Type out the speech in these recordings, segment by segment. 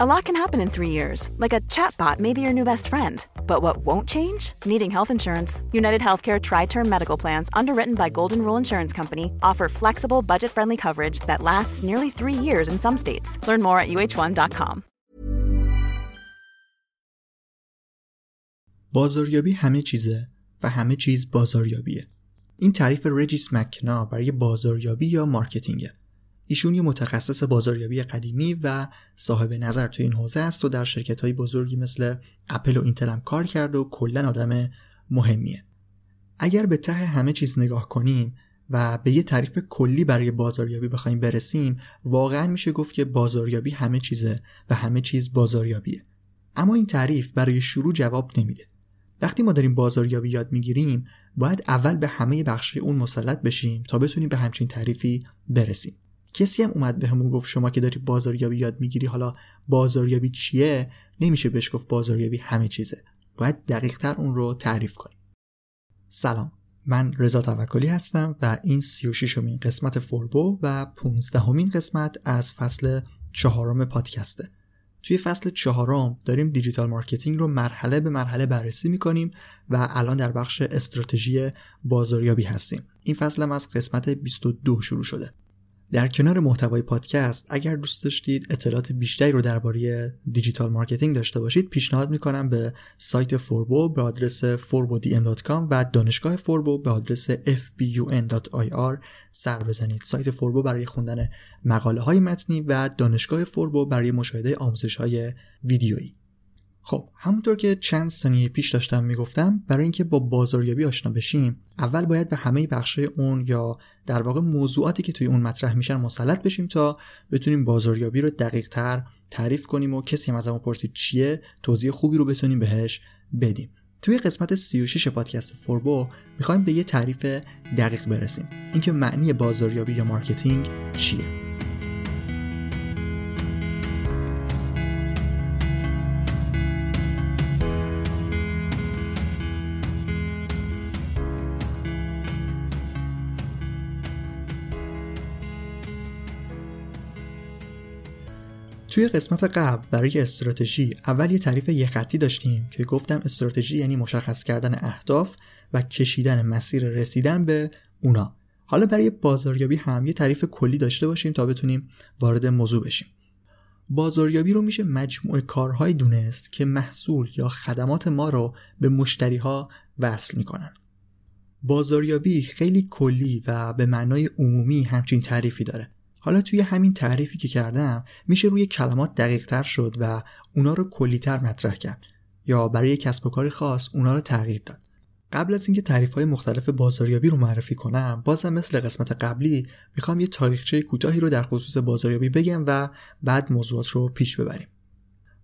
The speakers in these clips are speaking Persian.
A lot can happen in three years, like a chatbot may be your new best friend. But what won't change? Needing health insurance. United Healthcare Tri Term Medical Plans, underwritten by Golden Rule Insurance Company, offer flexible, budget friendly coverage that lasts nearly three years in some states. Learn more at uh1.com. بازاریابی همه چیزه و همه چیز بازاریابیه. این تعریف رجیس مکنا برای بازاریابی یا مارکتینگه. ایشون یه متخصص بازاریابی قدیمی و صاحب نظر تو این حوزه است و در شرکت های بزرگی مثل اپل و اینتل هم کار کرد و کلا آدم مهمیه. اگر به ته همه چیز نگاه کنیم و به یه تعریف کلی برای بازاریابی بخوایم برسیم واقعا میشه گفت که بازاریابی همه چیزه و همه چیز بازاریابیه. اما این تعریف برای شروع جواب نمیده. وقتی ما داریم بازاریابی یاد می‌گیریم باید اول به همه بخشی اون مسلط بشیم تا بتونیم به همچین تعریفی برسیم. کسی هم اومد به همون گفت شما که داری بازاریابی یاد می‌گیری حالا بازاریابی چیه؟ نمیشه بهش گفت بازاریابی همه چیزه. باید دقیق تر اون رو تعریف کنیم. سلام. من رضا توکلی هستم و این 36 امین قسمت فوربو و 15 همین قسمت از فصل چهارم پادکسته. توی فصل چهارم داریم digital marketing رو مرحله به مرحله بررسی می‌کنیم و الان در بخش استراتژی بازاریابی هستیم. این فصل هم از قسمت 22 شروع شده. در کنار محتوای پادکست اگر دوست داشتید اطلاعات بیشتری رو درباره digital marketing داشته باشید پیشنهاد می‌کنم به سایت فوربو به آدرس forbodm.com و دانشگاه فوربو به آدرس fbun.ir سر بزنید. سایت فوربو برای خوندن مقاله های متنی و دانشگاه فوربو برای مشاهده آموزش های ویدیویی. خب همونطور که چند ثانیه پیش داشتم می‌گفتم برای اینکه با بازاریابی آشنا بشیم اول باید به همه بخشای اون یا در واقع موضوعاتی که توی اون مطرح میشن مسلط بشیم تا بتونیم بازاریابی رو دقیق تر تعریف کنیم و کسی هم از پرسید چیه توضیح خوبی رو بتونیم بهش بدیم. توی قسمت 36 پادکست فوربو می‌خوایم به یه تعریف دقیق برسیم. اینکه معنی بازاریابی یا marketing چیه؟ توی قسمت قبل برای استراتژی اول یه تعریف یه خطی داشتیم که گفتم استراتژی یعنی مشخص کردن اهداف و کشیدن مسیر رسیدن به اونا. حالا برای بازاریابی هم یه تعریف کلی داشته باشیم تا بتونیم وارد موضوع بشیم. بازاریابی رو میشه مجموعه کارهای دونست که محصول یا خدمات ما رو به مشتری ها وصل می‌کنن. بازاریابی خیلی کلی و به معنای عمومی همچین تعریفی داره. حالا توی همین تعریفی که کردم میشه روی کلمات دقیق تر شد و اونا رو کلیتر مطرح کرد. یا برای کسب و کاری خاص اونا رو تغییر داد. قبل از اینکه تعریف های مختلف بازاریابی رو معرفی کنم بازم مثل قسمت قبلی می‌خوام یه تاریخچه کوتاهی رو در خصوص بازاریابی بگم و بعد موضوعات رو پیش ببریم.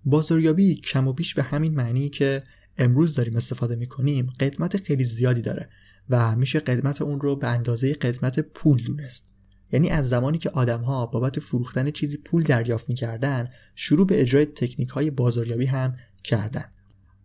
بازاریابی کم و بیش به همین معنی که امروز داریم استفاده می‌کنیم قدمت خیلی زیادی داره و میشه قدمت اون رو به اندازه قدمت پول دونست. یعنی از زمانی که آدمها بابت فروختن چیزی پول دریافت می‌کردن شروع به اجرای تکنیک های بازاریابی هم کردن.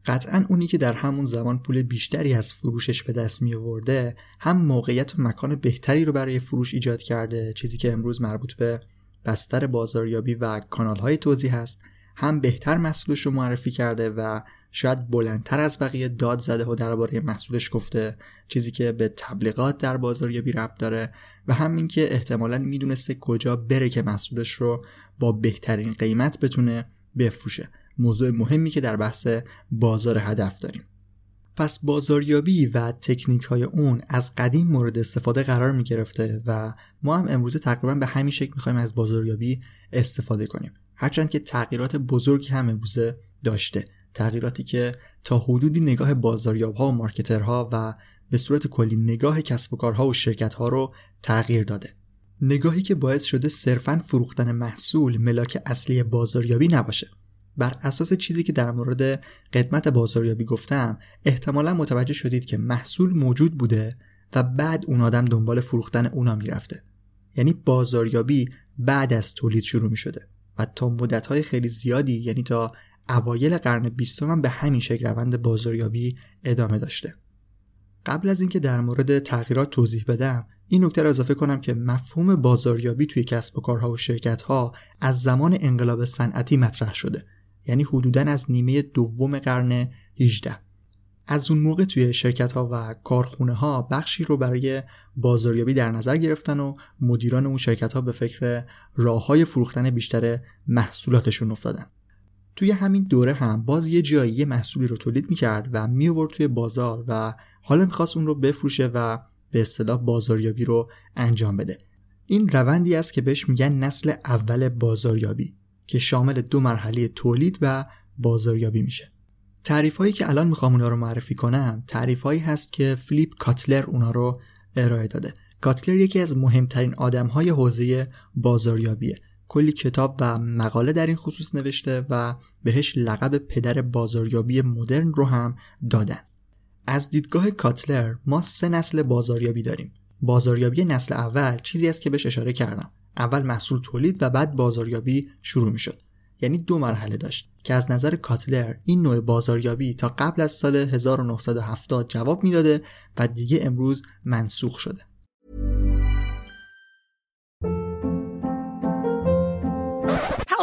قطعا اونی که در همون زمان پول بیشتری از فروشش به دست می آورده هم موقعیت و مکان بهتری رو برای فروش ایجاد کرده چیزی که امروز مربوط به بستر بازاریابی و کانال های توضیح هست هم بهتر محصولش رو معرفی کرده و شاید بلندتر از بقیه داد زده و درباره محصولش گفته چیزی که به تبلیغات در بازاریابی ربط داره و همین که احتمالا می‌دونسته کجا بره که محصولش رو با بهترین قیمت بتونه بفروشه. موضوع مهمی که در بحث بازار هدف داریم. پس بازاریابی و تکنیک های اون از قدیم مورد استفاده قرار می گرفته و ما هم امروزه تقریبا به همین شکل می‌خوایم از بازاریابی استفاده کنیم. هرچند که تغییرات بزرگی هم امروزه داشته. تغییراتی که تا حدودی نگاه بازاریاب ها و مارکترها و به صورت کلی نگاه کسب و کارها و شرکت ها رو تغییر داده. نگاهی که باعث شده صرفا فروختن محصول ملاک اصلی بازاریابی نباشه. بر اساس چیزی که در مورد قدمت بازاریابی گفتم احتمالا متوجه شدید که محصول موجود بوده و بعد اون آدم دنبال فروختن اونا می‌رفته. یعنی بازاریابی بعد از تولید شروع می شده و تا مدت خیلی زیادی یعنی تا اوایل قرن بیستم هم به همین شکل روند بازاریابی ادامه داشته. قبل از اینکه در مورد تغییرات توضیح بدم این نکته را اضافه کنم که مفهوم بازاریابی توی کسب و کارها و شرکتها از زمان انقلاب صنعتی مطرح شده یعنی حدودا از نیمه دوم قرن 18 از اون موقع توی شرکت ها و کارخونه ها بخشی رو برای بازاریابی در نظر گرفتن و مدیران اون شرکت ها به فکر راه های فروختن بیشتر محصولاتشون افتادن. توی همین دوره هم باز یه جایی یه محصولی رو تولید می‌کرد و میورد توی بازار و حالا می‌خواست اون رو بفروشه و به اصطلاح بازاریابی رو انجام بده. این روندی است که بهش میگن نسل اول بازاریابی که شامل دو مرحله تولید و بازاریابی میشه. تعریف هایی که الان می‌خوام اونا رو معرفی کنم تعریف هایی هست که فلیپ کاتلر اونا رو ارائه داده. کاتلر یکی از مهمترین آدم های حوزه بازاریابیه. کلی کتاب و مقاله در این خصوص نوشته و بهش لقب پدر بازاریابی مدرن رو هم دادن. از دیدگاه کاتلر ما سه نسل بازاریابی داریم. بازاریابی نسل اول چیزی است که بهش اشاره کردم. اول محصول تولید و بعد بازاریابی شروع می شد یعنی دو مرحله داشت که از نظر کاتلر این نوع بازاریابی تا قبل از سال 1970 جواب می‌داده و دیگه امروز منسوخ شده.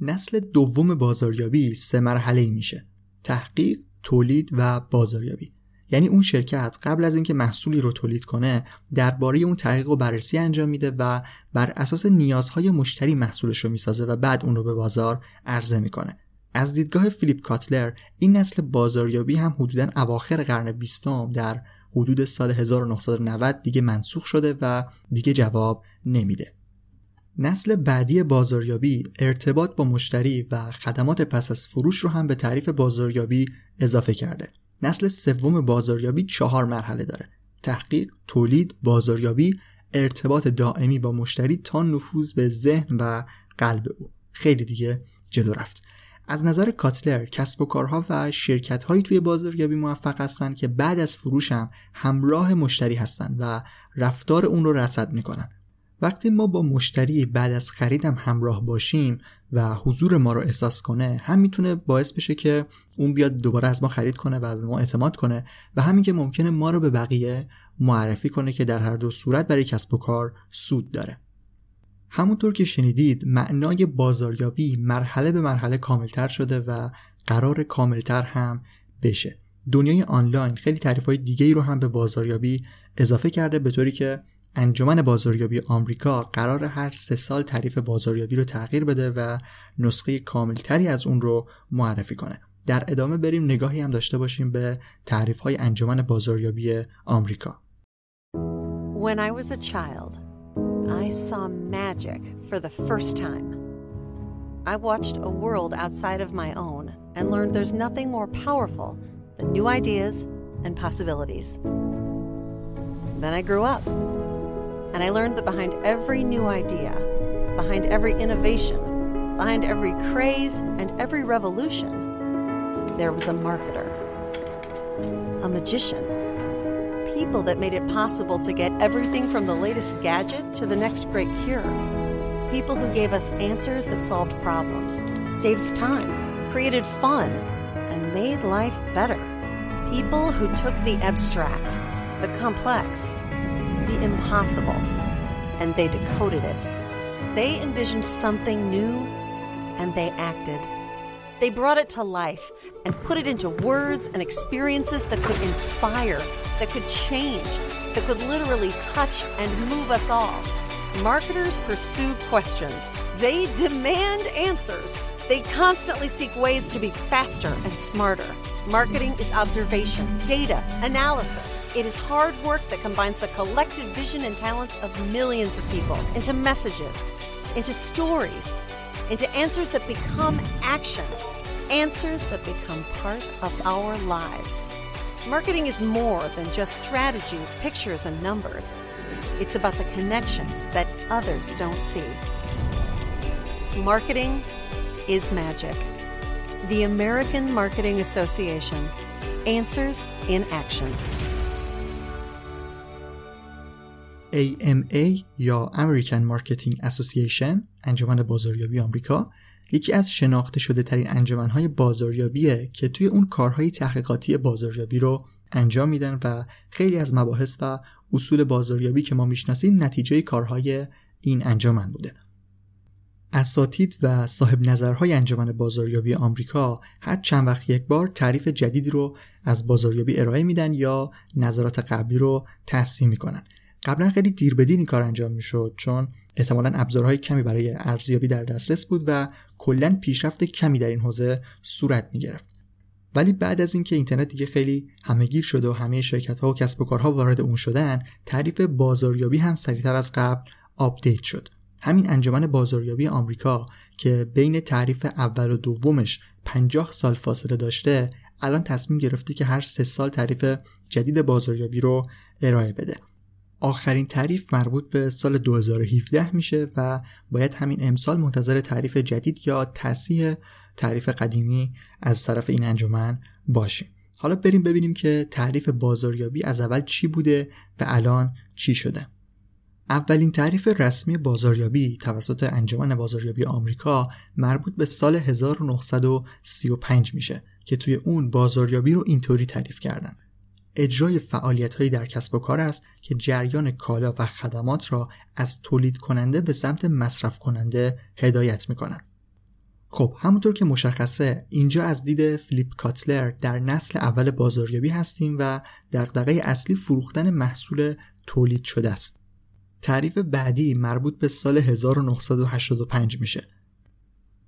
نسل دوم بازاریابی سه مرحله ای میشه. تحقیق، تولید و بازاریابی. یعنی اون شرکت قبل از اینکه محصولی رو تولید کنه درباره اون تحقیق و بررسی انجام میده و بر اساس نیازهای مشتری محصولش رو می‌سازه و بعد اون رو به بازار عرضه می‌کنه. از دیدگاه فیلیپ کاتلر این نسل بازاریابی هم حدودا اواخر قرن بیستم در حدود سال 1990 دیگه منسوخ شده و دیگه جواب نمیده. نسل بعدی بازاریابی ارتباط با مشتری و خدمات پس از فروش رو هم به تعریف بازاریابی اضافه کرده. نسل سوم بازاریابی چهار مرحله داره. تحقیق، تولید، بازاریابی، ارتباط دائمی با مشتری تا نفوذ به ذهن و قلب او. خیلی دیگه جلو رفت. از نظر کاتلر کسب و کارها و شرکت هایی توی بازاریابی موفق هستند که بعد از فروش هم همراه مشتری هستند و رفتار اون رو رصد می‌کنن وقتی ما با مشتری بعد از خریدم همراه باشیم و حضور ما رو احساس کنه هم می‌تونه باعث بشه که اون بیاد دوباره از ما خرید کنه و به ما اعتماد کنه و همین که ممکنه ما رو به بقیه معرفی کنه که در هر دو صورت برای کسب و کار سود داره. همونطور که شنیدید معنای بازاریابی مرحله به مرحله کاملتر شده و قرار کاملتر هم بشه. دنیای آنلاین خیلی تعریف های دیگه ای رو هم به بازاریابی اضافه کرده به طوری که انجمن بازاریابی آمریکا قرار هر سه سال تعریف بازاریابی رو تغییر بده و نسخه کاملتری از اون رو معرفی کنه در ادامه بریم نگاهی هم داشته باشیم به تعریف های انجمن بازاریابی آمریکا When I was a child, I saw magic for the first time. I watched a world outside of my own and learned there's nothing more powerful than new ideas and possibilities. Then I grew up, and I learned that behind every new idea, behind every innovation, behind every craze and every revolution, there was a marketer, a magician, people that made it possible to get everything from the latest gadget to the next great cure. People who gave us answers that solved problems, saved time, created fun, and made life better. People who took the abstract, the complex, the impossible, and they decoded it. They envisioned something new and they acted. They brought it to life and put it into words and experiences that could inspire, that could change, that could literally touch and move us all. Marketers pursue questions, they demand answers. They constantly seek ways to be faster and smarter. Marketing is observation, data, analysis. It is hard work that combines the collective vision and talents of millions of people into messages, into stories, into answers that become action, answers that become part of our lives. Marketing is more than just strategies, pictures, and numbers. It's about the connections that others don't see. Marketing is magic. The American Marketing Association answers in action. AMA یا American Marketing Association انجمن بازاریابی آمریکا یکی از شناخته شده ترین انجمنهای بازاریابیه که توی اون کارهای تحقیقاتی بازاریابی رو انجام میدن و خیلی از مباحث و اصول بازاریابی که ما می‌شناسیم نتیجه کارهای این انجمن بوده. اساتید و صاحب نظرهای انجمن بازاریابی آمریکا هر چند وقت یک بار تعریف جدیدی رو از بازاریابی ارائه میدن یا نظرات قبلی رو تحسین می‌کنن. قبلا خیلی دیر بدین این کار انجام می‌شد چون احتمالا ابزارهای کمی برای ارزیابی در دسترس بود و کلا پیشرفت کمی در این حوزه صورت می‌گرفت. ولی بعد از اینکه اینترنت دیگه خیلی همه‌گیر شده و همه شرکت ها و کسب و کارها وارد اون شدن تعریف بازاریابی هم سریعتر از قبل update شد. همین انجمن بازاریابی آمریکا که بین تعریف اول و دومش 50 سال فاصله داشته الان تصمیم گرفته که هر سه سال تعریف جدید بازاریابی رو ارائه بده. آخرین تعریف مربوط به سال 2017 میشه و باید همین امسال منتظر تعریف جدید یا تصحیح تعریف قدیمی از طرف این انجمن باشیم. حالا بریم ببینیم که تعریف بازاریابی از اول چی بوده و الان چی شده. اولین تعریف رسمی بازاریابی توسط انجمن بازاریابی آمریکا مربوط به سال 1935 میشه که توی اون بازاریابی رو اینطوری تعریف کردن. اجرای فعالیت هایی در کسب و کار است که جریان کالا و خدمات را از تولید کننده به سمت مصرف کننده هدایت می کنند. خب همونطور که مشخصه اینجا از دید فلیپ کاتلر در نسل اول بازاریابی هستیم و دغدغه اصلی فروختن محصول تولید شده است. تعریف بعدی مربوط به سال 1985 میشه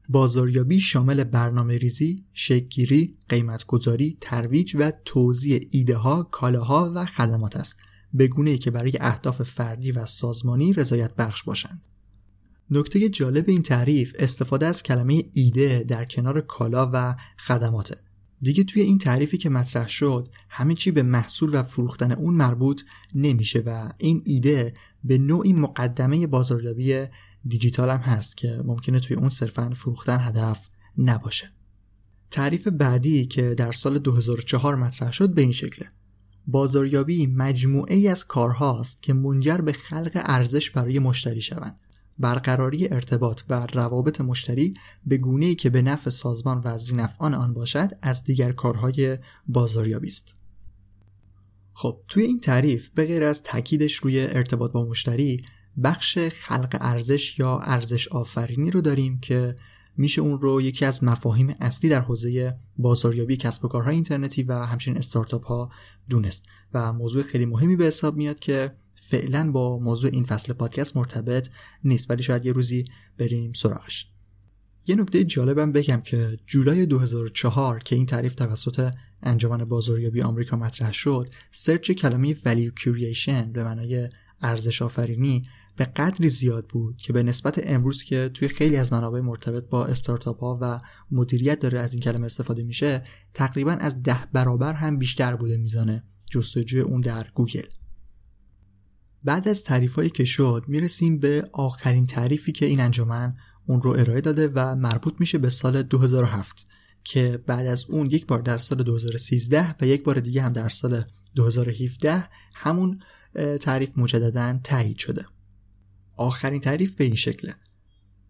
بازاریابی شامل برنامه ریزی، شکگیری، قیمتگذاری، ترویج و توزیع ایده ها، کالاها و خدمات است به گونه ای که برای اهداف فردی و سازمانی رضایت بخش باشند. نکته جالب این تعریف استفاده از کلمه ایده در کنار کالا و خدماته. دیگه توی این تعریفی که مطرح شد همه چی به محصول و فروختن اون مربوط نمیشه و این ایده به نوعی مقدمه بازاریابی دیجیتال هم هست که ممکنه توی اون صرفا فروختن هدف نباشه. تعریف بعدی که در سال 2004 مطرح شد به این شکله. بازاریابی مجموعه ای از کارهاست که منجر به خلق ارزش برای مشتری شوند. برقراری ارتباط و روابط مشتری به گونه ای که به نفع سازمان و زینفعان آن باشد از دیگر کارهای بازاریابی است. خب توی این تعریف به غیر از تاکیدش روی ارتباط با مشتری بخش خلق ارزش یا ارزش آفرینی رو داریم که میشه اون رو یکی از مفاهیم اصلی در حوزه بازاریابی کسب و کارهای اینترنتی و همچنین استارتاپ ها دونست. و موضوع خیلی مهمی به حساب میاد که فعلا با موضوع این فصل پادکست مرتبط نیست ولی شاید یه روزی بریم سراغش. یه نکته جالبم بگم که جولای 2004 که این تعریف توسط انجمن بازاریابی آمریکا مطرح شد search کلمه value creation به معنای ارزش آفرینی به قدری زیاد بود که به نسبت امروز که توی خیلی از منابع مرتبط با استارتاپ ها و مدیریت داره از این کلمه استفاده میشه تقریبا از ده برابر هم بیشتر بوده میزان جستجوی اون در گوگل. بعد از تعریفایی که شد می‌رسیم به آخرین تعریفی که این انجمن اون رو ارائه داده و مربوط میشه به سال 2007 که بعد از اون یک بار در سال 2013 و یک بار دیگه هم در سال 2017 همون تعریف مجددا تایید شده. آخرین تعریف به این شکله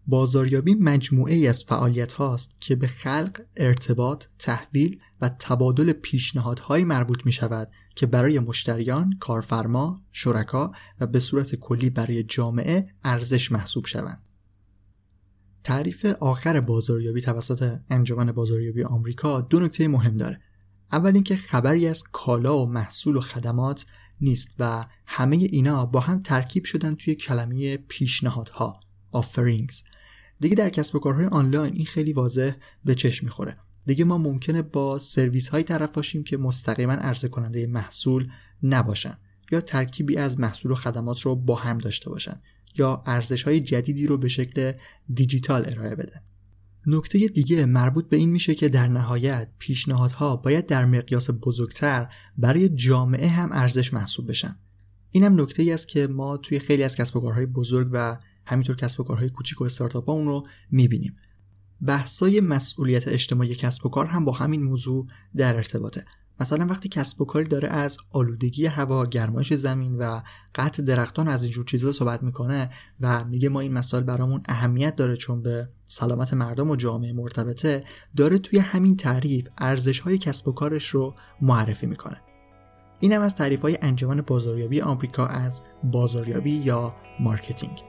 بازاریابی مجموعه ای از فعالیت هاست که به خلق، ارتباط، تحویل و تبادل پیشنهادهایی مربوط می شود که برای مشتریان، کارفرما، شرکا و به صورت کلی برای جامعه ارزش محسوب شوند. تعریف آخر بازاریابی توسط انجمن بازاریابی آمریکا دو نکته مهم داره. اول اینکه خبری از کالا و محصول و خدمات نیست و همه اینا با هم ترکیب شدن توی کلمه پیشنهادها offerings. دیگه در کسب و کارهای آنلاین این خیلی واضح به چشم می‌خوره. دیگه ما ممکنه با سرویس های طرف باشیم که مستقیما عرضه کننده محصول نباشن یا ترکیبی از محصول و خدمات رو با هم داشته باشن یا ارزش های جدیدی رو به شکل دیجیتال ارائه بدن نکته دیگه مربوط به این میشه که در نهایت پیشنهادها باید در مقیاس بزرگتر برای جامعه هم ارزش محسوب بشن. اینم نکته ای است که ما توی خیلی از کسب و کارهای بزرگ و همینطور کسب و کارهای کوچیک و استارتاپ اون رو می‌بینیم. بحثای مسئولیت اجتماعی کسب و کار هم با همین موضوع در ارتباطه. مثلا وقتی کسب و کاری داره از آلودگی هوا گرمایش زمین و قطع درختان از اینجور چیزا صحبت می‌کنه و میگه ما این مسائل برامون اهمیت داره چون به سلامت مردم و جامعه مرتبطه داره توی همین تعریف ارزش های کسب و کارش رو معرفی می‌کنه. این هم از تعریف های انجمن بازاریابی آمریکا از بازاریابی یا مارکتینگ.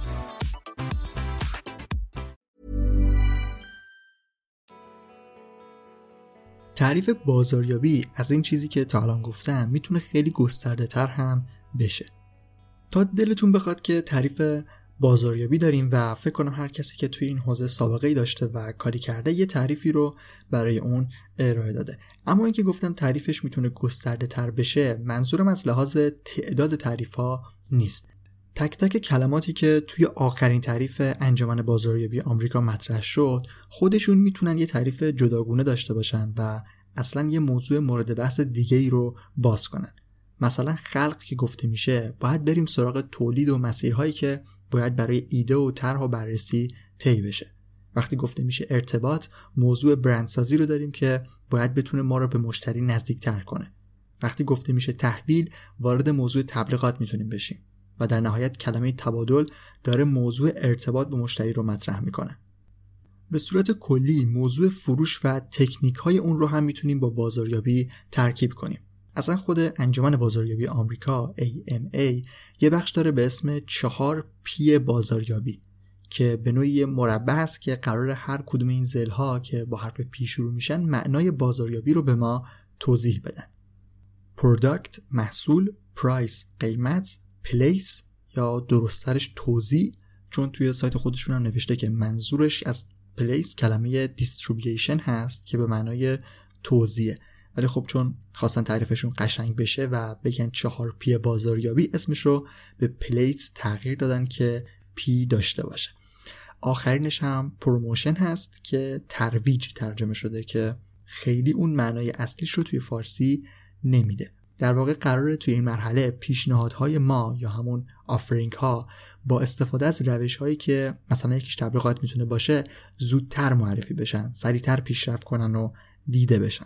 تعریف بازاریابی از این چیزی که تا الان گفتم می‌تونه خیلی گسترده تر هم بشه. تا دلتون بخواد که تعریف بازاریابی داریم و فکر کنم هر کسی که توی این حوزه سابقه ای داشته و کاری کرده یه تعریفی رو برای اون ارائه داده. اما اینکه گفتم تعریفش می‌تونه گسترده تر بشه منظورم از لحاظ تعداد تعریف ها نیست. تک تک کلماتی که توی آخرین تعریف انجمن بازاریابی آمریکا مطرح شد خودشون می‌تونن یه تعریف جداگونه داشته باشن و اصلا یه موضوع مورد بحث دیگه ای رو باز کنن. مثلا خلق که گفته میشه باید بریم سراغ تولید و مسیرهایی که باید برای ایده و طرح و بررسی طی بشه. وقتی گفته میشه ارتباط موضوع برندسازی رو داریم که باید بتونه ما رو به مشتری نزدیکتر کنه. وقتی گفته میشه تحویل وارد موضوع تبلیغات می‌تونیم بشیم. و در نهایت کلمه تبادل داره موضوع ارتباط به مشتری رو مطرح می‌کنه. به صورت کلی موضوع فروش و تکنیک های اون رو هم می‌تونیم با بازاریابی ترکیب کنیم. اصلا خود انجمن بازاریابی آمریکا AMA یه بخش داره به اسم چهار پی بازاریابی که به نوعی مربع است که قرار هر کدوم این زلها که با حرف پی شروع میشن معنای بازاریابی رو به ما توضیح بدن. product محصول price قیمت place یا درستترش توزیع چون توی سایت خودشون هم نوشته که منظورش از place کلمه distribution هست که به معنای توزیعه ولی خب چون خواستن تعریفشون قشنگ بشه و بگن چهار P بازاریابی اسمش رو به place تغییر دادن که P داشته باشه. آخرینش هم promotion هست که ترویج ترجمه شده که خیلی اون معنای اصلیش رو توی فارسی نمیده. در واقع قراره توی این مرحله پیشنهادهای ما یا همون آفرینگ ها با استفاده از روش هایی که مثلا یکیش تبلیغات می‌تونه باشه زودتر معرفی بشن سریعتر پیشرفت کنن و دیده بشن.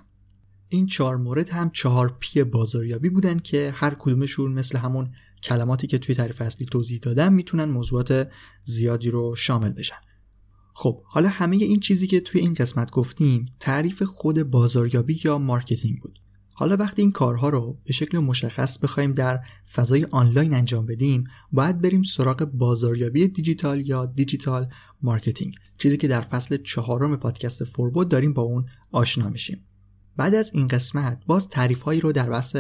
این چهار مورد هم چهار پی بازاریابی بودن که هر کدومشون مثل همون کلماتی که توی تعریف اصلی توضیح دادم می‌تونن موضوعات زیادی رو شامل بشن. خب حالا همه این چیزی که توی این قسمت گفتیم تعریف خود بازاریابی یا مارکتینگ بود. حالا وقتی این کارها رو به شکل مشخص بخوایم در فضای آنلاین انجام بدیم باید بریم سراغ بازاریابی دیجیتال یا دیجیتال مارکتینگ چیزی که در فصل چهارم پادکست فوربو داریم با اون آشنا میشیم. بعد از این قسمت باز تعریف هایی رو در بحث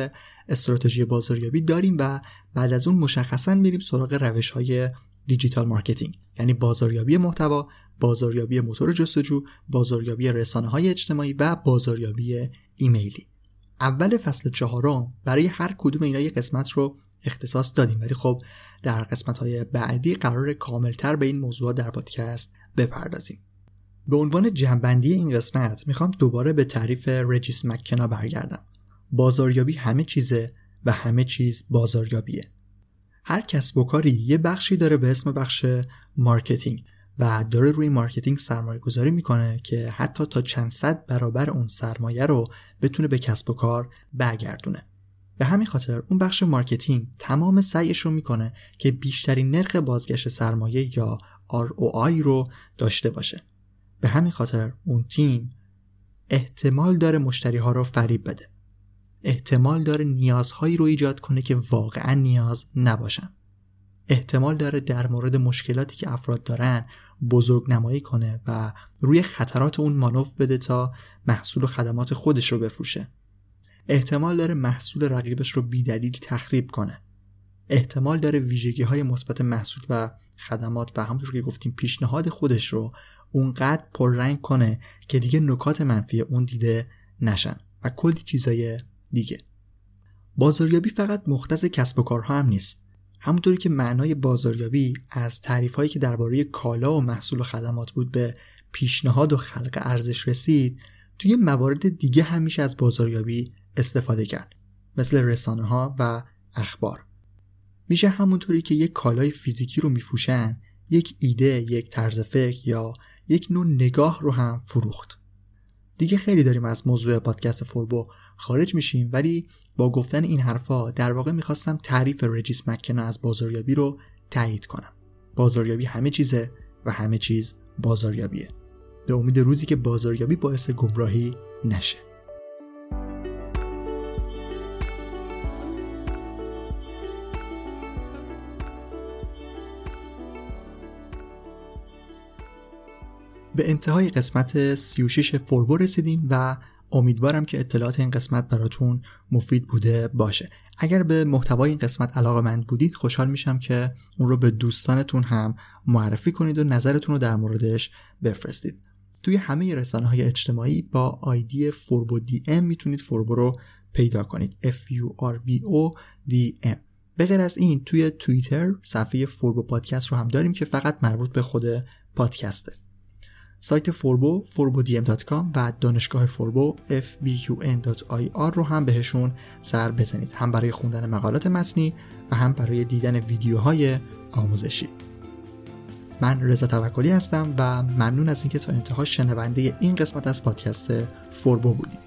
استراتژی بازاریابی داریم و بعد از اون مشخصا میریم سراغ روش های دیجیتال مارکتینگ یعنی بازاریابی محتوا بازاریابی موتور جستجو بازاریابی رسانه های اجتماعی و بازاریابی ایمیلی. اول فصل چهارم برای هر کدوم اینا یه قسمت رو اختصاص دادیم. ولی خب در قسمت های بعدی قراره کاملتر به این موضوع در پادکست بپردازیم. به عنوان جمع‌بندی این قسمت می‌خوام دوباره به تعریف رجیس مکنا برگردم. بازاریابی همه چیزه و همه چیز بازاریابیه. هر کسب و کاری یه بخشی داره به اسم بخش مارکتینگ. و داره روی مارکتینگ سرمایه گذاری می‌کنه که حتی تا چند صد برابر اون سرمایه رو بتونه به کسب و کار برگردونه. به همین خاطر اون بخش مارکتینگ تمام سعیش رو می‌کنه که بیشترین نرخ بازگشت سرمایه یا ROI رو داشته باشه. به همین خاطر اون تیم احتمال داره مشتری ها رو فریب بده. احتمال داره نیازهایی رو ایجاد کنه که واقعا نیاز نباشن. احتمال داره در مورد مشکلاتی که افراد دارن بزرگ نمایی کنه و روی خطرات اون مانوف بده تا محصول و خدمات خودش رو بفروشه. احتمال داره محصول رقیبش رو بیدلیل تخریب کنه. احتمال داره ویژگی های مثبت محصول و خدمات و همونطور که گفتیم پیشنهاد خودش رو اونقدر پررنگ کنه که دیگه نکات منفی اون دیده نشن و کلی چیزای دیگه. بازاریابی فقط مختص کسب و کارها هم نیست. همونطوری که معنای بازاریابی از تعریفهایی که درباره کالا و محصول و خدمات بود به پیشنهاد و خلق ارزش رسید توی موارد دیگه هم میشه از بازاریابی استفاده کرد مثل رسانه ها و اخبار. میشه همونطوری که یک کالای فیزیکی رو میفروشن یک ایده یک طرز فکر یا یک نوع نگاه رو هم فروخت. دیگه خیلی داریم از موضوع پادکست فوربو. خارج میشیم. ولی با گفتن این حرفا در واقع می‌خواستم تعریف رجیس مکنا از بازاریابی رو تایید کنم. بازاریابی همه چیزه و همه چیز بازاریابیه. به امید روزی که بازاریابی باعث گمراهی نشه. به انتهای قسمت 36 فوربو رسیدیم و امیدوارم که اطلاعات این قسمت براتون مفید بوده باشه. اگر به محتوای این قسمت علاقه مند بودید خوشحال میشم که اون رو به دوستانتون هم معرفی کنید و نظرتون رو در موردش بفرستید. توی همه رسانه های اجتماعی با آیدی فوربو دی ام می‌تونید فوربو رو پیدا کنید. F U R B O D M. به غیر از این توی توییتر صفحه فوربو پادکست رو هم داریم که فقط مربوط به خود پادکسته. سایت فوربو furbodm.com و دانشگاه فوربو fbun.ir رو هم بهشون سر بزنید. هم برای خوندن مقالات متنی و هم برای دیدن ویدیوهای آموزشی. من رضا توکلی هستم و ممنون از اینکه تا انتها شنونده این قسمت از پادکست فوربو بودید.